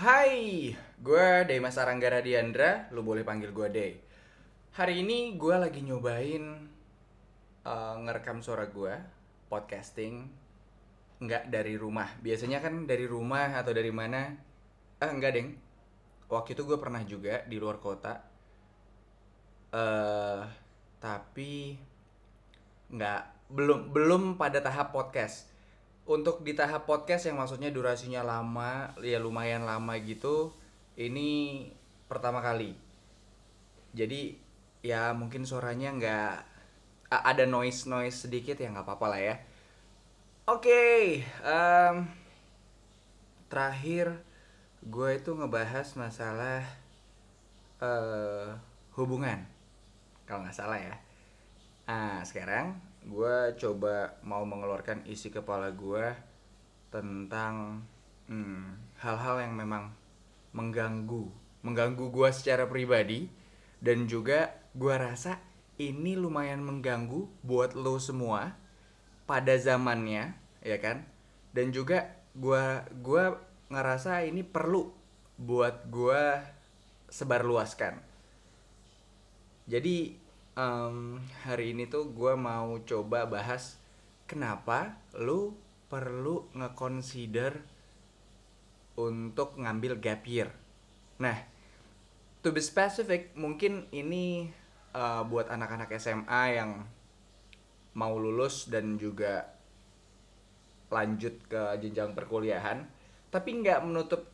Hai, gue Demas Aranggara Diandra, lu boleh panggil gue Day. Hari ini gue lagi nyobain eh, ngerekam suara gue, podcasting, nggak dari rumah. Biasanya kan dari rumah atau dari mana? Eh, enggak deng. Waktu itu gue pernah juga di luar kota. eh tapi nggak belum belum pada tahap podcast untuk di tahap podcast yang maksudnya durasinya lama ya lumayan lama gitu ini pertama kali. Jadi ya mungkin suaranya nggak ada noise noise sedikit ya nggak apa-apa lah ya. Oke em, terakhir gue itu ngebahas masalah eh hubungan kalau nggak salah ya. Nah, sekarang gue coba mau mengeluarkan isi kepala gue tentang hmm, hal-hal yang memang mengganggu, mengganggu gue secara pribadi dan juga gue rasa ini lumayan mengganggu buat lo semua pada zamannya, ya kan? Dan juga gue gua ngerasa ini perlu buat gue sebarluaskan. Jadi em, hari ini tuh gue mau coba bahas kenapa lu perlu ngeconsider untuk ngambil gap year. Nah, to be specific, mungkin ini eh, buat anak-anak SMA yang mau lulus dan juga lanjut ke jenjang perkuliahan, tapi nggak menutup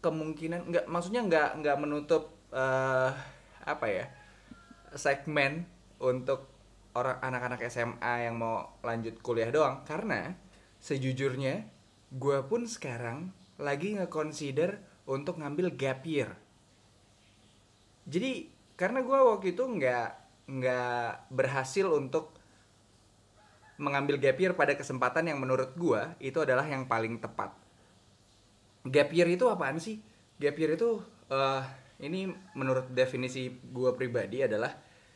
kemungkinan, nggak maksudnya nggak nggak menutup eh, apa ya? Segmen untuk orang anak-anak SMA yang mau lanjut kuliah doang. Karena sejujurnya gue pun sekarang lagi nge-consider untuk ngambil gap year. Jadi karena gue waktu itu nggak nggak berhasil untuk mengambil gap year pada kesempatan yang menurut gue itu adalah yang paling tepat. Gap year itu apaan sih? Gap year itu eh, ini menurut definisi gue pribadi adalah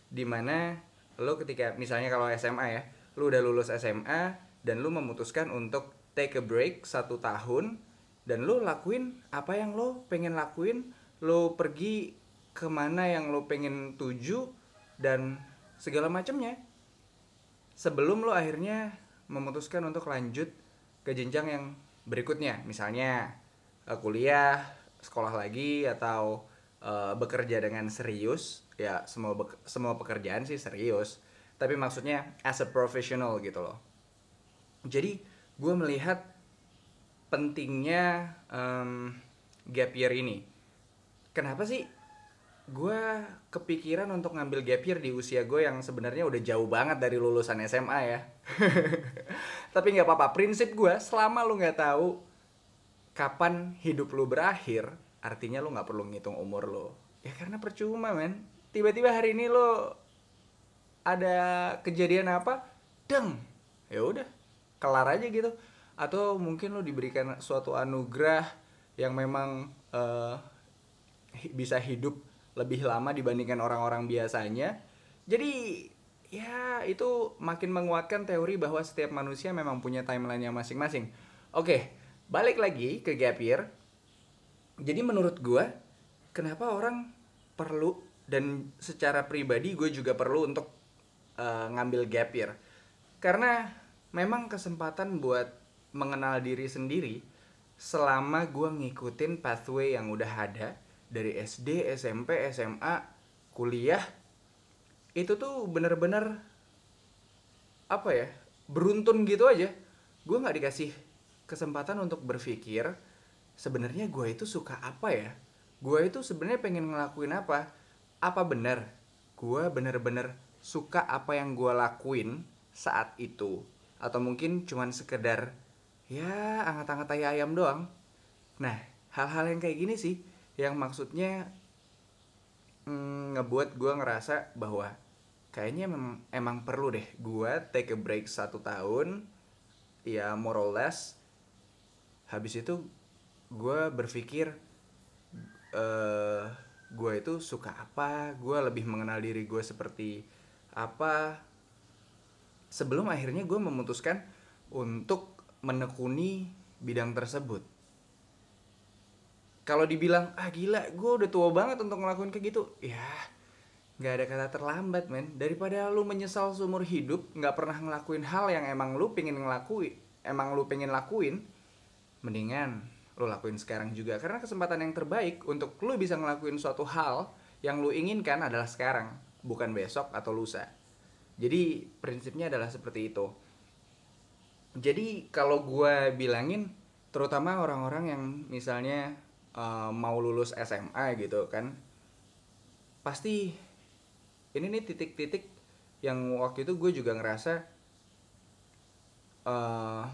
di mana lo ketika misalnya kalau SMA ya lo udah lulus SMA dan lo memutuskan untuk take a break satu tahun dan lo lakuin apa yang lo pengen lakuin lo pergi ke mana yang lo pengen tuju dan segala macamnya sebelum lo akhirnya memutuskan untuk lanjut ke jenjang yang berikutnya misalnya eh, kuliah sekolah lagi atau eh, bekerja dengan serius ya semua semua pekerjaan sih serius tapi maksudnya as a professional gitu loh. Jadi gue melihat pentingnya em, gap year ini. Kenapa sih gue kepikiran untuk ngambil gap year di usia gue yang sebenarnya udah jauh banget dari lulusan SMA ya? Tapi nggak apa-apa prinsip gue selama lu nggak tahu kapan hidup lu berakhir artinya lu nggak perlu ngitung umur lo. Ya karena percuma men. Tiba-tiba hari ini lo ada kejadian apa deng. Ya udah kelar aja gitu. Atau mungkin lo diberikan suatu anugerah yang memang hi- bisa hidup lebih lama dibandingkan orang-orang biasanya. Jadi ya itu makin menguatkan teori bahwa setiap manusia memang punya timelinenya masing-masing. Oke balik lagi ke gap year jadi menurut gua kenapa orang perlu dan secara pribadi gue juga perlu untuk eh, ngambil gap year. Karena memang kesempatan buat mengenal diri sendiri selama gue ngikutin pathway yang udah ada dari SD, SMP, SMA, kuliah itu tuh bener-bener apa ya beruntun gitu aja. Gue nggak dikasih kesempatan untuk berpikir sebenarnya gue itu suka apa ya? Gue itu sebenarnya pengen ngelakuin apa? Apa bener gue bener-bener suka apa yang gue lakuin saat itu. Atau mungkin cuman sekedar ya anget-anget tai ayam doang. Nah hal-hal yang kayak gini sih yang maksudnya mm, ngebuat gue ngerasa bahwa kayaknya emang perlu deh gue take a break satu tahun ya more or less. Habis itu gue berpikir eh gue itu suka apa? Gue lebih mengenal diri gue seperti apa? Sebelum akhirnya gue memutuskan untuk menekuni bidang tersebut. Kalau dibilang ah gila gue udah tua banget untuk ngelakuin kayak gitu. Ya nggak ada kata terlambat men. Daripada lu menyesal seumur hidup nggak pernah ngelakuin hal yang emang lu pengen ngelakuin emang lu pengen lakuin mendingan lu lakuin sekarang juga. Karena kesempatan yang terbaik untuk lu bisa ngelakuin suatu hal yang lu inginkan adalah sekarang bukan besok atau lusa. Jadi prinsipnya adalah seperti itu. Jadi kalau gue bilangin terutama orang-orang yang misalnya uh, mau lulus SMA gitu kan pasti ini nih titik-titik yang waktu itu gue juga ngerasa uh,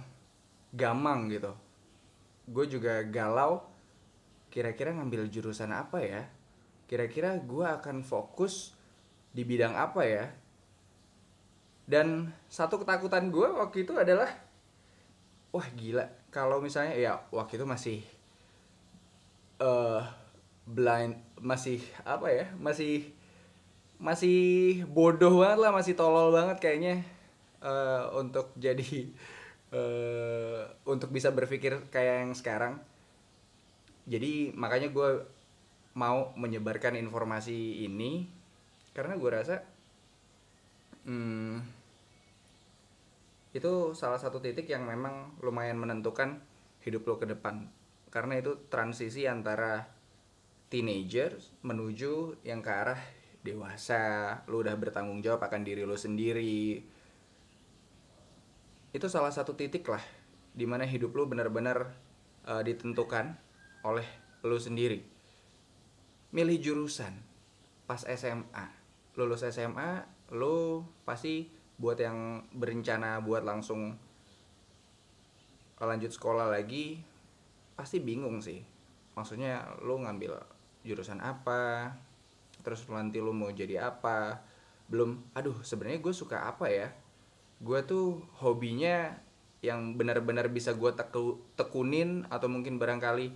gamang gitu gue juga galau kira-kira ngambil jurusan apa ya? Kira-kira gue akan fokus di bidang apa ya? Dan satu ketakutan gue waktu itu adalah wah gila kalau misalnya ya waktu itu masih uh, blind masih apa ya? Masih masih bodoh banget lah masih tolol banget kayaknya uh, untuk jadi uh, untuk bisa berpikir kayak yang sekarang. Jadi makanya gue mau menyebarkan informasi ini karena gue rasa hmm, itu salah satu titik yang memang lumayan menentukan hidup lo ke depan. Karena itu transisi antara teenager menuju yang ke arah dewasa. Lo udah bertanggung jawab akan diri lo sendiri itu salah satu titik lah di mana hidup lu benar-benar uh, ditentukan oleh lu sendiri. Milih jurusan. Pas SMA lulus SMA lu pasti buat yang berencana buat langsung lanjut sekolah lagi pasti bingung sih. Maksudnya lu ngambil jurusan apa terus nanti lu mau jadi apa. Belum aduh sebenarnya gue suka apa ya gue tuh hobinya yang benar-benar bisa gue teku, tekunin atau mungkin barangkali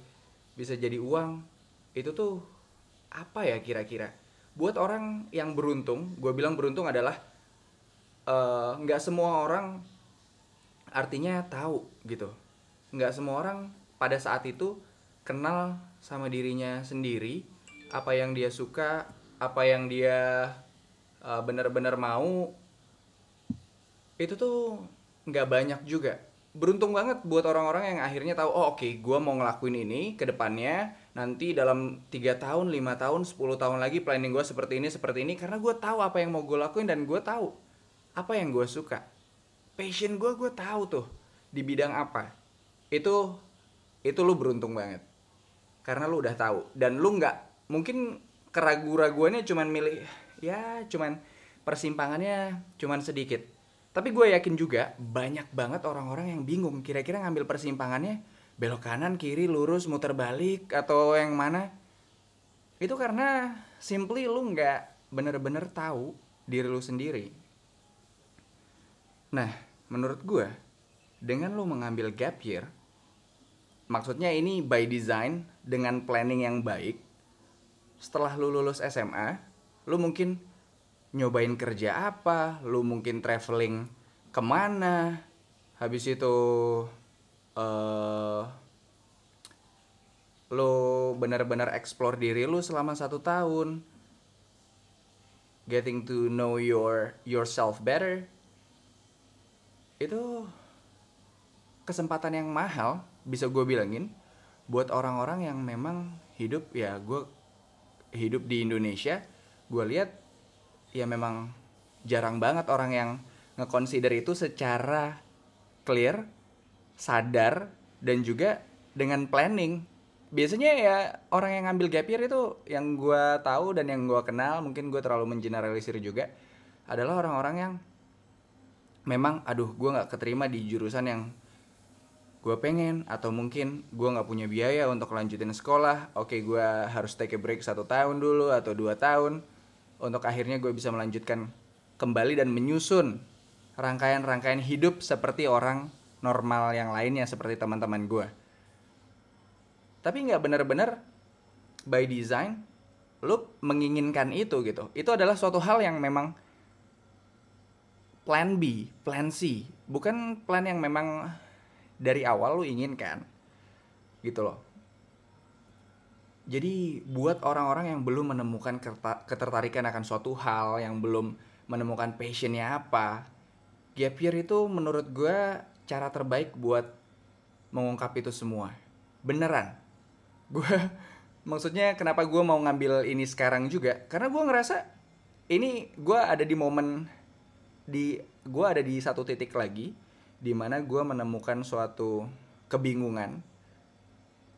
bisa jadi uang itu tuh apa ya kira-kira? Buat orang yang beruntung gue bilang beruntung adalah eh, nggak uh, semua orang artinya tahu gitu. Nggak semua orang pada saat itu kenal sama dirinya sendiri apa yang dia suka apa yang dia uh, benar-benar mau itu tuh nggak banyak juga. Beruntung banget buat orang-orang yang akhirnya tahu oh oke okay, gue mau ngelakuin ini ke depannya nanti dalam tiga tahun lima tahun 10 tahun lagi planning gue seperti ini seperti ini karena gue tahu apa yang mau gue lakuin dan gue tahu apa yang gue suka. Passion gue gue tahu tuh di bidang apa. Itu itu lu beruntung banget. Karena lu udah tahu. Dan lu nggak mungkin keraguan-raguannya cuman milih ya cuman persimpangannya cuman sedikit tapi gue yakin juga banyak banget orang-orang yang bingung kira-kira ngambil persimpangannya belok kanan, kiri, lurus, muter balik atau yang mana. Itu karena simply lu nggak bener-bener tahu diri lu sendiri. Nah, menurut gue dengan lu mengambil gap year maksudnya ini by design dengan planning yang baik setelah lu lulus SMA lu mungkin nyobain kerja apa, lu mungkin traveling ke mana, habis itu uh, lu benar-benar explore diri lu selama satu tahun, getting to know your yourself better, itu kesempatan yang mahal bisa gue bilangin buat orang-orang yang memang hidup ya gue hidup di Indonesia gue lihat ya memang jarang banget orang yang ngeconsider itu secara clear, sadar dan juga dengan planning. Biasanya ya orang yang ngambil gap year itu yang gue tahu dan yang gue kenal mungkin gue terlalu mengeneralisir juga adalah orang-orang yang memang aduh gue nggak keterima di jurusan yang gue pengen atau mungkin gue nggak punya biaya untuk lanjutin sekolah oke gue harus take a break satu tahun dulu atau dua tahun untuk akhirnya gue bisa melanjutkan kembali dan menyusun rangkaian-rangkaian hidup seperti orang normal yang lainnya seperti teman-teman gue. Tapi nggak bener-bener by design lu menginginkan itu gitu. Itu adalah suatu hal yang memang plan B, plan C, bukan plan yang memang dari awal lu inginkan. Gitu loh. Jadi buat orang-orang yang belum menemukan ketertarikan akan suatu hal, yang belum menemukan passionnya apa, gap year itu menurut gue cara terbaik buat mengungkap itu semua. Beneran. Gue maksudnya kenapa gue mau ngambil ini sekarang juga? Karena gue ngerasa ini gue ada di momen di gue ada di satu titik lagi di mana gue menemukan suatu kebingungan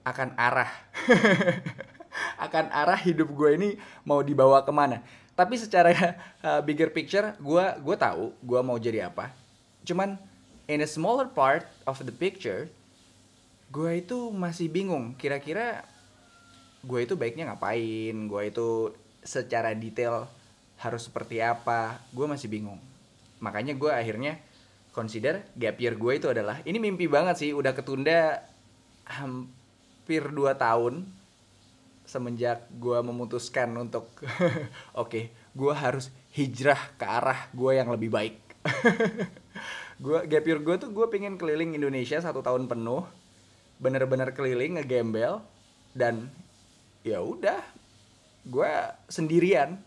akan arah. Akan arah hidup gue ini mau dibawa ke mana. Tapi secara uh, bigger picture gue gue tahu gue mau jadi apa. Cuman in a smaller part of the picture gue itu masih bingung kira-kira gue itu baiknya ngapain gue itu secara detail harus seperti apa gue masih bingung. Makanya gue akhirnya consider gap year gue itu adalah ini mimpi banget sih udah ketunda hampir 2 tahun semenjak gue memutuskan untuk oke okay, gue harus hijrah ke arah gue yang lebih baik. Gue gap year gue tuh gue pengen keliling Indonesia satu tahun penuh bener-bener keliling ngegembel dan ya udah gue sendirian.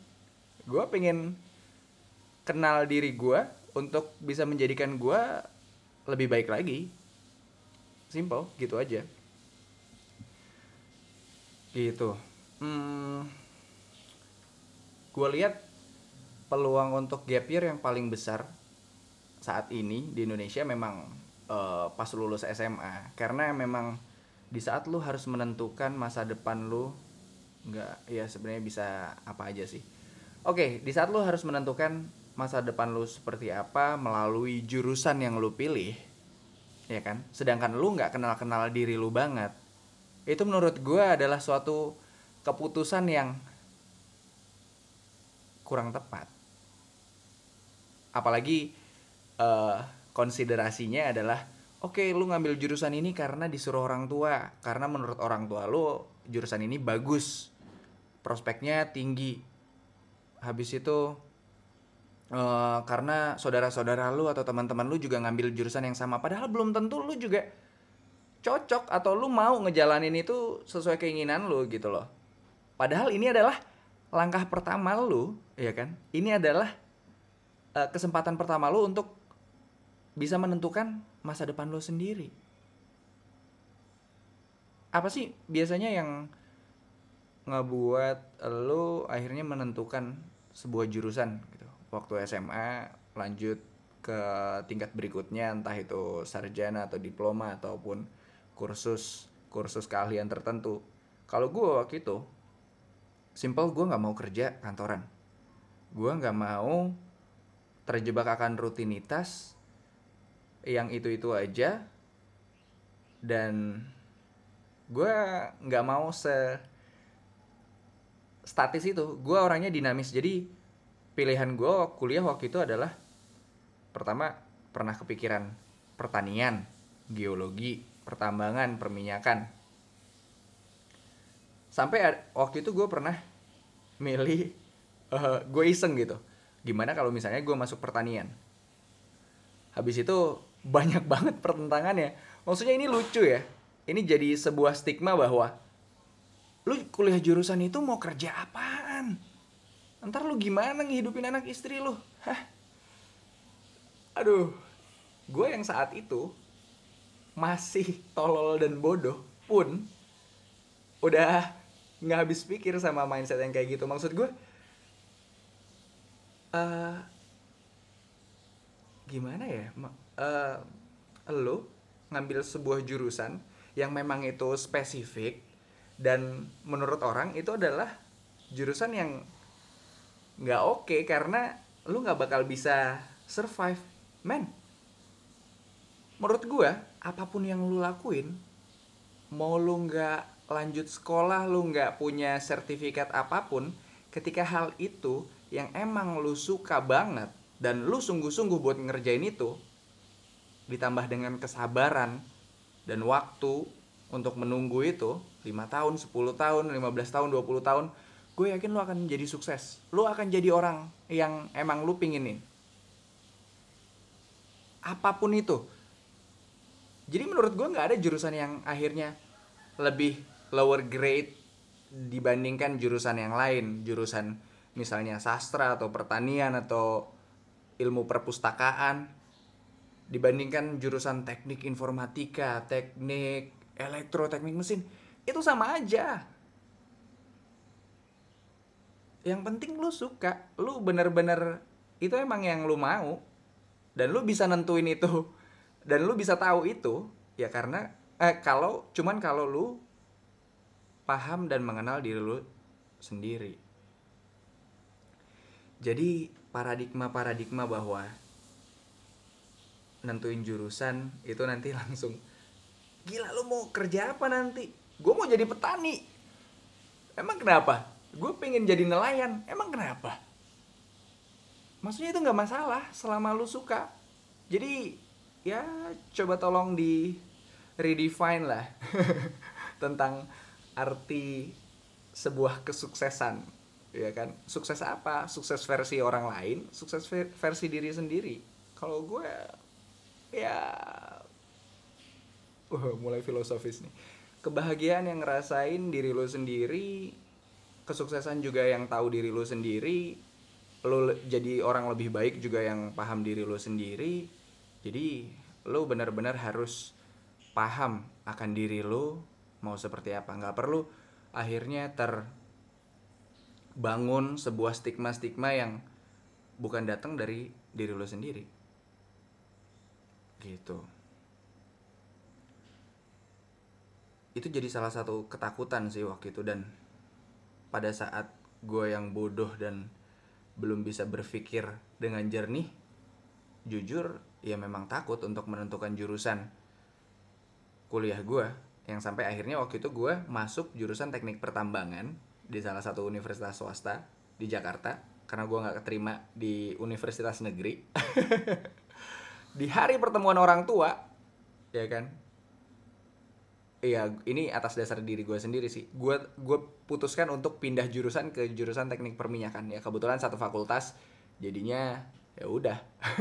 Gue pengen kenal diri gue untuk bisa menjadikan gue lebih baik lagi. Simple gitu aja gitu. Hmm, gue lihat peluang untuk gap year yang paling besar saat ini di Indonesia memang uh, pas lulus SMA karena memang di saat lu harus menentukan masa depan lu nggak ya sebenarnya bisa apa aja sih. Oke di saat lu harus menentukan masa depan lu seperti apa melalui jurusan yang lu pilih ya kan? Sedangkan lu nggak kenal kenal diri lu banget itu menurut gue adalah suatu keputusan yang kurang tepat. Apalagi uh, konsiderasinya adalah oke okay, lu ngambil jurusan ini karena disuruh orang tua. Karena menurut orang tua lu jurusan ini bagus. Prospeknya tinggi. Habis itu uh, karena saudara-saudara lu atau teman-teman lu juga ngambil jurusan yang sama. Padahal belum tentu lu juga cocok atau lu mau ngejalanin itu sesuai keinginan lu gitu loh. Padahal ini adalah langkah pertama lu, ya kan? Ini adalah uh, kesempatan pertama lu untuk bisa menentukan masa depan lu sendiri. Apa sih biasanya yang ngebuat lu akhirnya menentukan sebuah jurusan gitu. Waktu SMA lanjut ke tingkat berikutnya entah itu sarjana atau diploma ataupun kursus kursus keahlian tertentu. Kalau gue waktu itu simple gue nggak mau kerja kantoran. Gue nggak mau terjebak akan rutinitas yang itu itu aja. Dan gue nggak mau se statis itu. Gue orangnya dinamis. Jadi pilihan gue kuliah waktu itu adalah pertama pernah kepikiran pertanian geologi pertambangan perminyakan. Sampai waktu itu gue pernah milih uh, gue iseng gitu. Gimana kalau misalnya gue masuk pertanian? Habis itu banyak banget pertentangannya. Maksudnya ini lucu ya. Ini jadi sebuah stigma bahwa lu kuliah jurusan itu mau kerja apaan? Ntar lu gimana ngehidupin anak istri lu? Hah? Aduh gue yang saat itu masih tolol dan bodoh pun udah nggak habis pikir sama mindset yang kayak gitu. Maksud gue uh, gimana ya? Uh, lo ngambil sebuah jurusan yang memang itu spesifik dan menurut orang itu adalah jurusan yang nggak oke okay karena lu nggak bakal bisa survive. Man menurut gue apa pun yang lu lakuin mau lu nggak lanjut sekolah lu nggak punya sertifikat apa pun ketika hal itu yang emang lu suka banget dan lu sungguh-sungguh buat ngerjain itu ditambah dengan kesabaran dan waktu untuk menunggu itu 5 tahun, 10 tahun, 15 tahun, 20 tahun gue yakin lu akan jadi sukses. Lu akan jadi orang yang emang lu pinginin. Apa pun itu jadi menurut gue nggak ada jurusan yang akhirnya lebih lower grade dibandingkan jurusan yang lain. Jurusan misalnya sastra atau pertanian atau ilmu perpustakaan dibandingkan jurusan teknik informatika teknik elektro teknik mesin. Itu sama aja. Yang penting lu suka lu bener-bener itu emang yang lu mau dan lu bisa nentuin itu dan lu bisa tahu itu ya karena eh kalau cuman kalau lu paham dan mengenal diri lu sendiri. Jadi paradigma-paradigma bahwa nentuin jurusan itu nanti langsung gila lu mau kerja apa nanti? Gue mau jadi petani. Emang kenapa? Gue pengen jadi nelayan. Emang kenapa? Maksudnya itu nggak masalah selama lu suka. Jadi ya coba tolong di redefine lah tentang arti sebuah kesuksesan ya kan? Sukses apa? Sukses versi orang lain sukses versi diri sendiri. Kalau gue ya uh, mulai filosofis nih. Kebahagiaan yang ngerasain diri lo sendiri kesuksesan juga yang tahu diri lu sendiri lu jadi orang lebih baik juga yang paham diri lu sendiri. Jadi lu benar-benar harus paham akan diri lu mau seperti apa. Nggak perlu akhirnya terbangun sebuah stigma-stigma yang bukan datang dari diri lu sendiri. Gitu. Itu jadi salah satu ketakutan sih waktu itu dan pada saat gue yang bodoh dan belum bisa berpikir dengan jernih jujur ya memang takut untuk menentukan jurusan kuliah gue yang sampai akhirnya waktu itu gue masuk jurusan teknik pertambangan di salah satu universitas swasta di Jakarta karena gue nggak keterima di universitas negeri di hari pertemuan orang tua ya kan Iya, ini atas dasar diri gue sendiri sih. Gue gue putuskan untuk pindah jurusan ke jurusan teknik perminyakan. Ya kebetulan satu fakultas, jadinya ya udah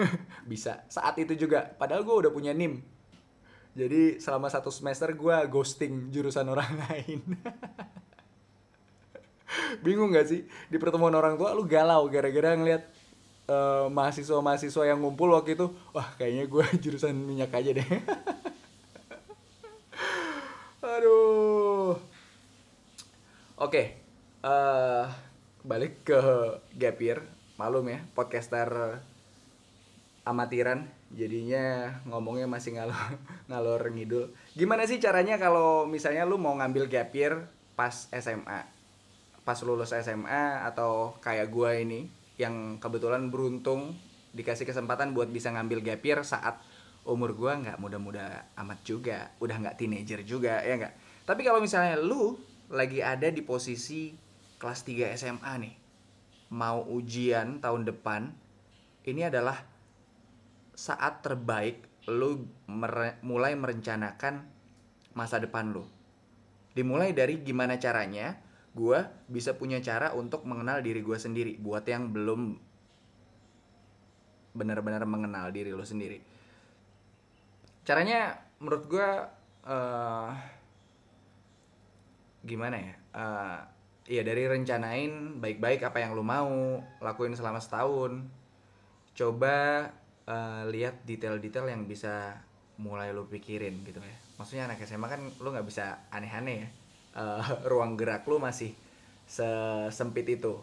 bisa saat itu juga. Padahal gue udah punya nim. Jadi selama satu semester gue ghosting jurusan orang lain. Bingung gak sih di pertemuan orang tua lu galau gara-gara ngeliat uh, mahasiswa-mahasiswa yang ngumpul waktu itu. Wah kayaknya gue jurusan minyak aja deh. Aduh. Oke, okay. uh, eh, balik ke gap year. Malum ya, podcaster amatiran. Jadinya ngomongnya masih ngalor, ngalor ngidul. Gimana sih caranya kalau misalnya lu mau ngambil gap year pas SMA? Pas lulus SMA atau kayak gua ini yang kebetulan beruntung dikasih kesempatan buat bisa ngambil gap year saat umur gue nggak muda-muda amat juga udah nggak teenager juga ya nggak tapi kalau misalnya lu lagi ada di posisi kelas 3 SMA nih mau ujian tahun depan ini adalah saat terbaik lu mere mulai merencanakan masa depan lu. Dimulai dari gimana caranya gue bisa punya cara untuk mengenal diri gue sendiri buat yang belum benar-benar mengenal diri lo sendiri. Caranya menurut gue uh, gimana ya? Uh, ya dari rencanain baik-baik apa yang lo mau lakuin selama setahun. Coba uh, lihat detail-detail yang bisa mulai lo pikirin gitu ya. Maksudnya anak SMA kan lo nggak bisa aneh-aneh ya. Uh, ruang gerak lo masih sesempit itu.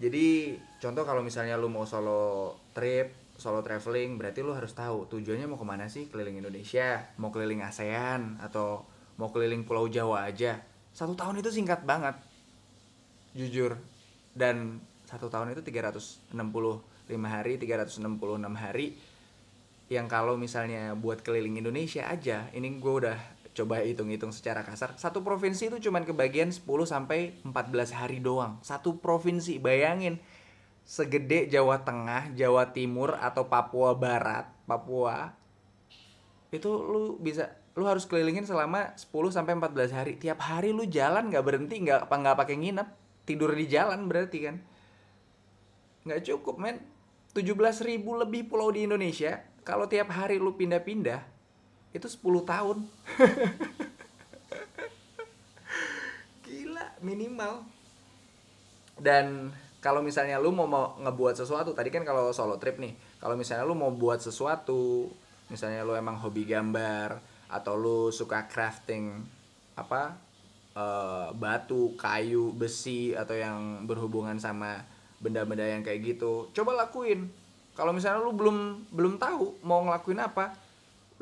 Jadi contoh kalau misalnya lo mau solo trip solo traveling berarti lu harus tahu tujuannya mau ke mana sih? Keliling Indonesia mau keliling ASEAN atau mau keliling Pulau Jawa aja. Satu tahun itu singkat banget. Jujur. Dan satu tahun itu 365 hari 366 hari yang kalau misalnya buat keliling Indonesia aja ini gue udah coba hitung-hitung secara kasar satu provinsi itu cuman kebagian 10 sampai 14 hari doang satu provinsi bayangin segede Jawa Tengah, Jawa Timur atau Papua Barat, Papua itu lu bisa lu harus kelilingin selama 10 sampai 14 hari. Tiap hari lu jalan nggak berhenti, nggak apa nggak pakai nginep, tidur di jalan berarti kan. Nggak cukup, men. 17 ribu lebih pulau di Indonesia. Kalau tiap hari lu pindah-pindah, itu 10 tahun. Gila, minimal dan kalau misalnya lu mau, mau ngebuat sesuatu tadi kan kalau solo trip nih kalau misalnya lu mau buat sesuatu misalnya lu emang hobi gambar atau lu suka crafting apa uh, batu kayu besi atau yang berhubungan sama benda-benda yang kayak gitu. Coba lakuin. Kalau misalnya lu belum belum tahu mau ngelakuin apa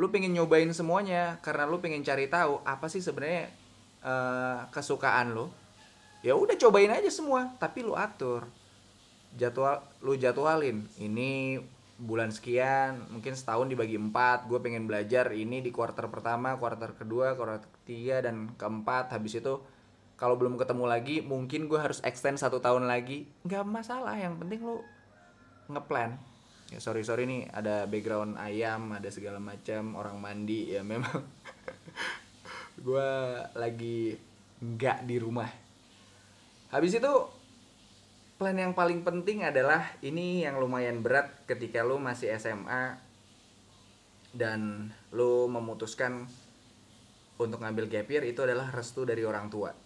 lu pengen nyobain semuanya karena lu pengen cari tahu apa sih sebenarnya uh, kesukaan lu ya udah cobain aja semua tapi lu atur. Jadwal lu jadwalin. Ini bulan sekian mungkin setahun dibagi empat gue pengen belajar ini di kuarter pertama kuarter kedua kuarter ketiga dan keempat. Habis itu kalau belum ketemu lagi mungkin gue harus extend satu tahun lagi. Nggak masalah yang penting lu ngeplan. Ya sorry sorry nih ada background ayam ada segala macam orang mandi ya memang. Gue lagi nggak di rumah. Habis itu plan yang paling penting adalah ini yang lumayan berat ketika lo masih SMA dan lo memutuskan untuk ngambil gap year itu adalah restu dari orang tua.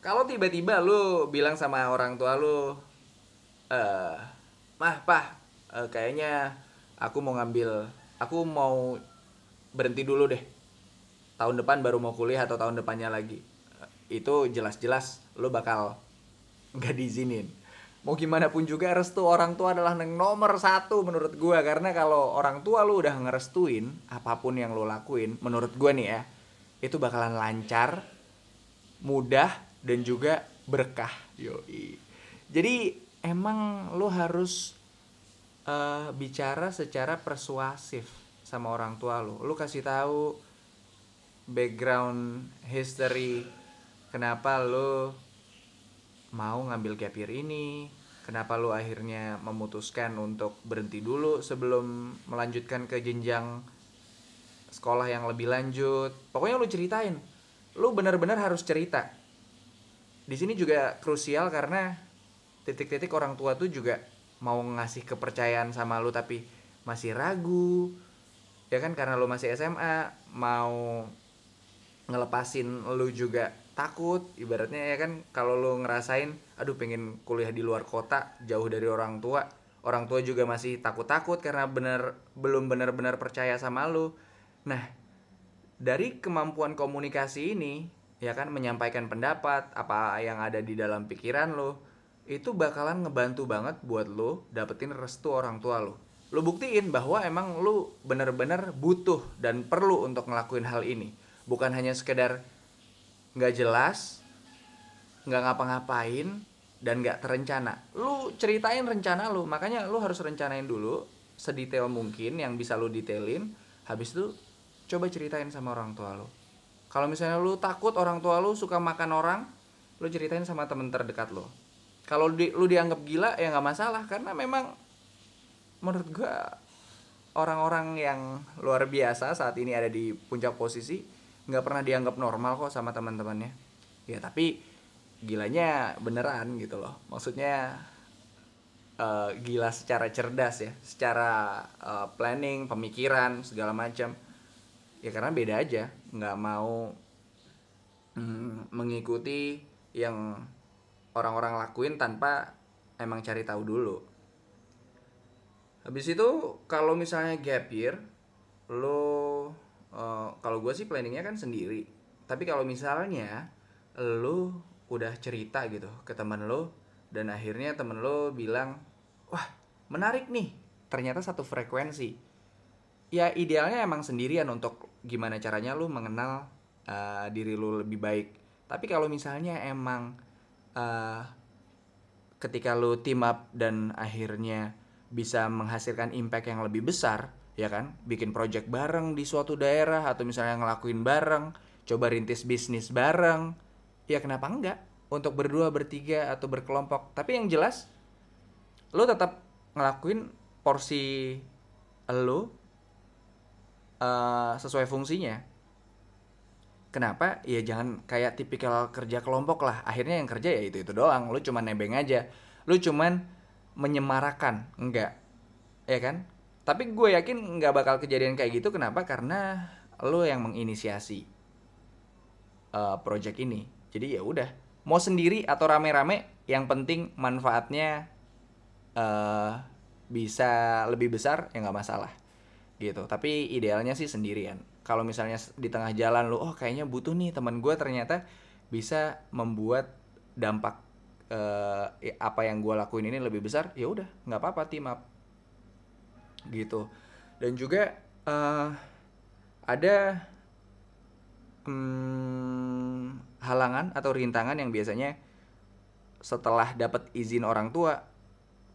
Kalau tiba-tiba lo bilang sama orang tua lo, eh, mah pah, uh, kayaknya aku mau ngambil, aku mau berhenti dulu deh. Tahun depan baru mau kuliah atau tahun depannya lagi. Itu jelas-jelas lo bakal nggak diizinin. Mau gimana pun juga restu orang tua adalah yang nomor satu menurut gue karena kalau orang tua lo udah ngerestuin apa pun yang lo lakuin menurut gue nih ya itu bakalan lancar mudah dan juga berkah yoi. Jadi emang lo harus uh, bicara secara persuasif sama orang tua lo. Lo kasih tahu background history kenapa lo mau ngambil year ini kenapa lo akhirnya memutuskan untuk berhenti dulu sebelum melanjutkan ke jenjang sekolah yang lebih lanjut. Pokoknya lo ceritain. Lo benar-benar harus cerita di sini juga krusial karena titik-titik orang tua tuh juga mau ngasih kepercayaan sama lo tapi masih ragu ya kan? Karena lo masih SMA mau ngelepasin lo juga takut ibaratnya ya kan? Kalau lo ngerasain aduh pengen kuliah di luar kota jauh dari orang tua. Orang tua juga masih takut-takut karena bener belum benar-benar percaya sama lo nah dari kemampuan komunikasi ini ya kan menyampaikan pendapat apa yang ada di dalam pikiran lo itu bakalan ngebantu banget buat lo dapetin restu orang tua lo. Lo buktiin bahwa emang lo bener-bener butuh dan perlu untuk ngelakuin hal ini. Bukan hanya sekedar nggak jelas nggak ngapa-ngapain dan nggak terencana. Lu ceritain rencana lu makanya lu harus rencanain dulu sedetail mungkin yang bisa lu detailin. Habis itu coba ceritain sama orang tua lu kalau misalnya lu takut orang tua lu suka makan orang lu ceritain sama temen terdekat lu. Kalau di, lu dianggap gila ya nggak masalah karena memang menurut gua orang-orang yang luar biasa saat ini ada di puncak posisi nggak pernah dianggap normal kok sama teman-temannya. Ya tapi gilanya beneran gitu loh. Maksudnya uh, gila secara cerdas ya secara uh, planning pemikiran segala macam ya karena beda aja. Nggak mau mm, mengikuti yang orang-orang lakuin tanpa emang cari tahu dulu. Habis itu kalau misalnya gap year lo uh, kalau gue sih planningnya kan sendiri. Tapi kalau misalnya lo udah cerita gitu ke teman lo dan akhirnya temen lo bilang wah menarik nih. Ternyata satu frekuensi. Ya idealnya emang sendirian untuk gimana caranya lo mengenal uh, diri lo lebih baik. Tapi kalau misalnya emang uh, ketika lo team up dan akhirnya bisa menghasilkan impact yang lebih besar ya kan? Bikin project bareng di suatu daerah atau misalnya ngelakuin bareng coba rintis bisnis bareng ya kenapa enggak? Untuk berdua bertiga atau berkelompok. Tapi yang jelas lo tetap ngelakuin porsi lo uh, sesuai fungsinya. Kenapa? Ya jangan kayak tipikal kerja kelompok lah. Akhirnya yang kerja ya itu itu doang. Lo cuma nebeng aja. Lo cuman menyemarakan. Enggak. Ya kan? Tapi gue yakin nggak bakal kejadian kayak gitu. Kenapa? Karena lo yang menginisiasi uh, project ini. Jadi ya udah. Mau sendiri atau rame-rame yang penting manfaatnya uh, bisa lebih besar ya nggak masalah gitu. Tapi idealnya sih sendirian. Kalau misalnya di tengah jalan lu oh kayaknya butuh nih teman gue ternyata bisa membuat dampak uh, apa yang gue lakuin ini lebih besar ya udah nggak apa-apa team up. Gitu. Dan juga uh, ada hmm, halangan atau rintangan yang biasanya setelah dapat izin orang tua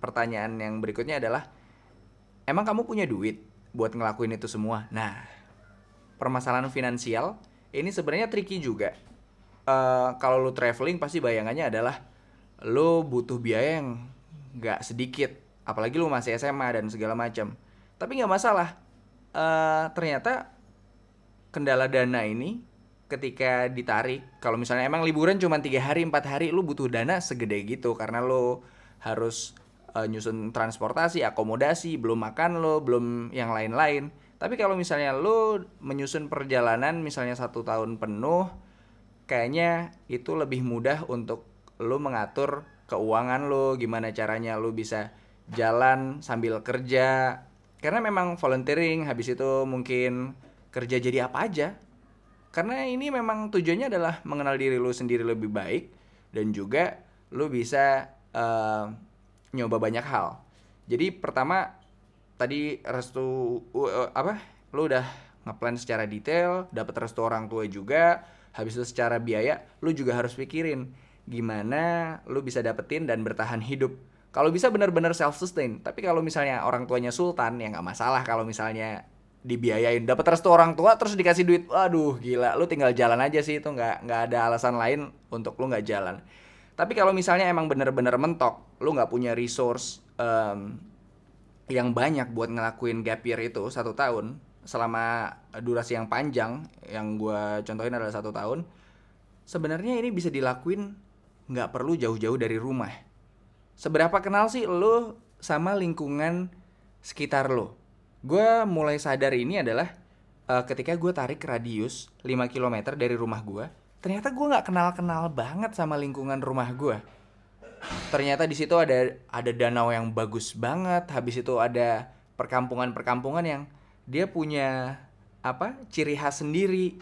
pertanyaan yang berikutnya adalah emang kamu punya duit buat ngelakuin itu semua. Nah permasalahan finansial ini sebenarnya tricky juga. Uh, kalau lu traveling pasti bayangannya adalah lu butuh biaya yang nggak sedikit. Apalagi lu masih SMA dan segala macam. Tapi nggak masalah. Uh, ternyata kendala dana ini ketika ditarik kalau misalnya emang liburan cuma tiga hari empat hari lu butuh dana segede gitu. Karena lu harus uh, nyusun transportasi akomodasi belum makan lo belum yang lain-lain. Tapi kalau misalnya lu menyusun perjalanan misalnya satu tahun penuh kayaknya itu lebih mudah untuk lu mengatur keuangan lo gimana caranya lu bisa jalan sambil kerja. Karena memang volunteering habis itu mungkin kerja jadi apa aja. Karena ini memang tujuannya adalah mengenal diri lu sendiri lebih baik dan juga lu bisa uh, nyoba banyak hal. Jadi pertama tadi restu uh, apa? Lu udah ngeplan secara detail, dapat restu orang tua juga, habis itu secara biaya lu juga harus pikirin gimana lu bisa dapetin dan bertahan hidup. Kalau bisa benar-benar self sustain, tapi kalau misalnya orang tuanya sultan ya nggak masalah kalau misalnya dibiayain dapat restu orang tua terus dikasih duit waduh gila lu tinggal jalan aja sih itu nggak nggak ada alasan lain untuk lu nggak jalan tapi kalau misalnya emang bener-bener mentok lu nggak punya resource um, yang banyak buat ngelakuin gap year itu satu tahun selama durasi yang panjang yang gue contohin adalah satu tahun sebenarnya ini bisa dilakuin nggak perlu jauh-jauh dari rumah. Seberapa kenal sih lu sama lingkungan sekitar lo gue mulai sadar ini adalah uh, ketika gue tarik radius 5 km dari rumah gue ternyata gue nggak kenal kenal banget sama lingkungan rumah gue ternyata di situ ada ada danau yang bagus banget habis itu ada perkampungan perkampungan yang dia punya apa ciri khas sendiri.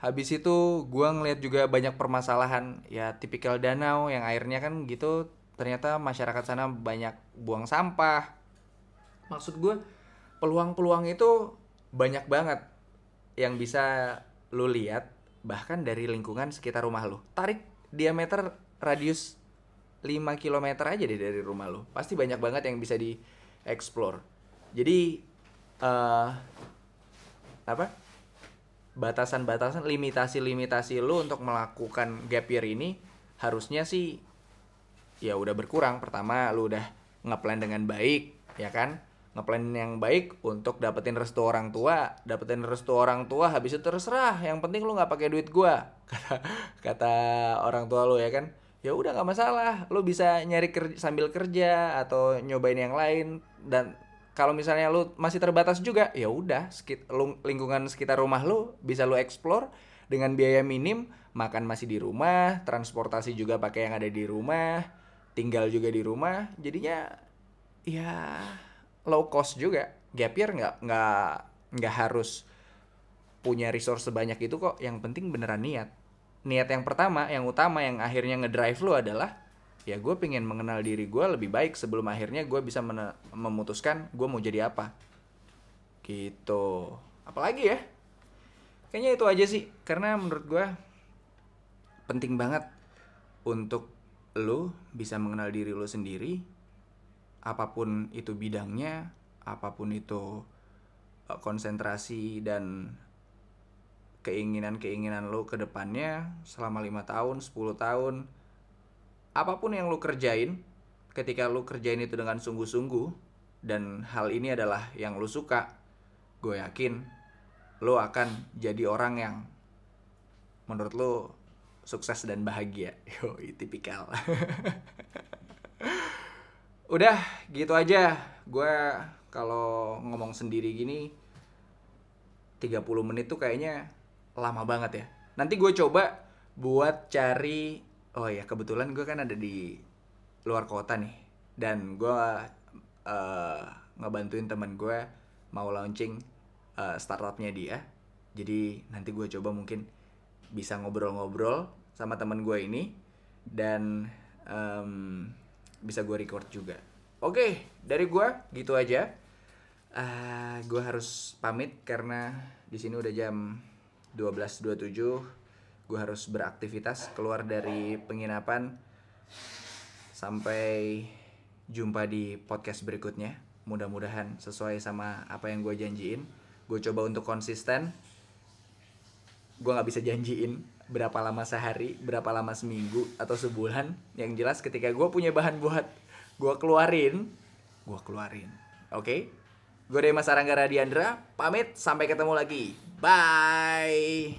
Habis itu gue ngeliat juga banyak permasalahan ya tipikal danau yang airnya kan gitu ternyata masyarakat sana banyak buang sampah. Maksud gue peluang-peluang itu banyak banget yang bisa lu lihat bahkan dari lingkungan sekitar rumah lu. Tarik diameter radius 5 km aja deh dari rumah lu. Pasti banyak banget yang bisa di explore. Jadi uh, apa? Batasan-batasan, limitasi-limitasi lu untuk melakukan gap year ini harusnya sih ya udah berkurang. Pertama lu udah ngeplan dengan baik, ya kan? Ngeplan yang baik untuk dapetin restu orang tua. Dapetin restu orang tua habis itu terserah. Yang penting lu nggak pakai duit gua. Kata kata orang tua lu ya kan. Ya udah nggak masalah. Lu bisa nyari kerja, sambil kerja atau nyobain yang lain. Dan kalau misalnya lu masih terbatas juga ya udah lingkungan sekitar rumah lu bisa lu explore dengan biaya minim. Makan masih di rumah transportasi juga pakai yang ada di rumah tinggal juga di rumah. Jadinya ya low cost juga. Gap year nggak nggak nggak harus punya resource sebanyak itu kok. Yang penting beneran niat. Niat yang pertama yang utama yang akhirnya ngedrive lo adalah ya gue pengen mengenal diri gue lebih baik sebelum akhirnya gue bisa memutuskan gue mau jadi apa. Gitu. Apalagi ya? Kayaknya itu aja sih. Karena menurut gue penting banget untuk lo bisa mengenal diri lo sendiri apa pun itu bidangnya, apa pun itu uh, konsentrasi dan keinginan-keinginan lo ke depannya selama lima tahun, 10 tahun, apa pun yang lo kerjain, ketika lo kerjain itu dengan sungguh-sungguh dan hal ini adalah yang lo suka, gue yakin lo akan jadi orang yang menurut lo sukses dan bahagia. Yo, tipikal. udah gitu aja. Gue kalau ngomong sendiri gini 30 menit tuh kayaknya lama banget ya. Nanti gue coba buat cari oh ya kebetulan gue kan ada di luar kota nih. Dan gue uh, ngebantuin temen gue mau launching uh, startupnya dia. Jadi nanti gue coba mungkin bisa ngobrol-ngobrol sama temen gue ini. Dan um, bisa gue record juga. Oke dari gue gitu aja. Uh, gue harus pamit karena di sini udah jam 12.27 gue harus beraktivitas keluar dari penginapan. Sampai jumpa di podcast berikutnya. Mudah-mudahan sesuai sama apa yang gue janjiin. Gue coba untuk konsisten. Gue nggak bisa janjiin berapa lama sehari berapa lama seminggu atau sebulan yang jelas ketika gue punya bahan buat gue keluarin gue keluarin oke okay? gue dari Mas Arangga Radiandra pamit sampai ketemu lagi bye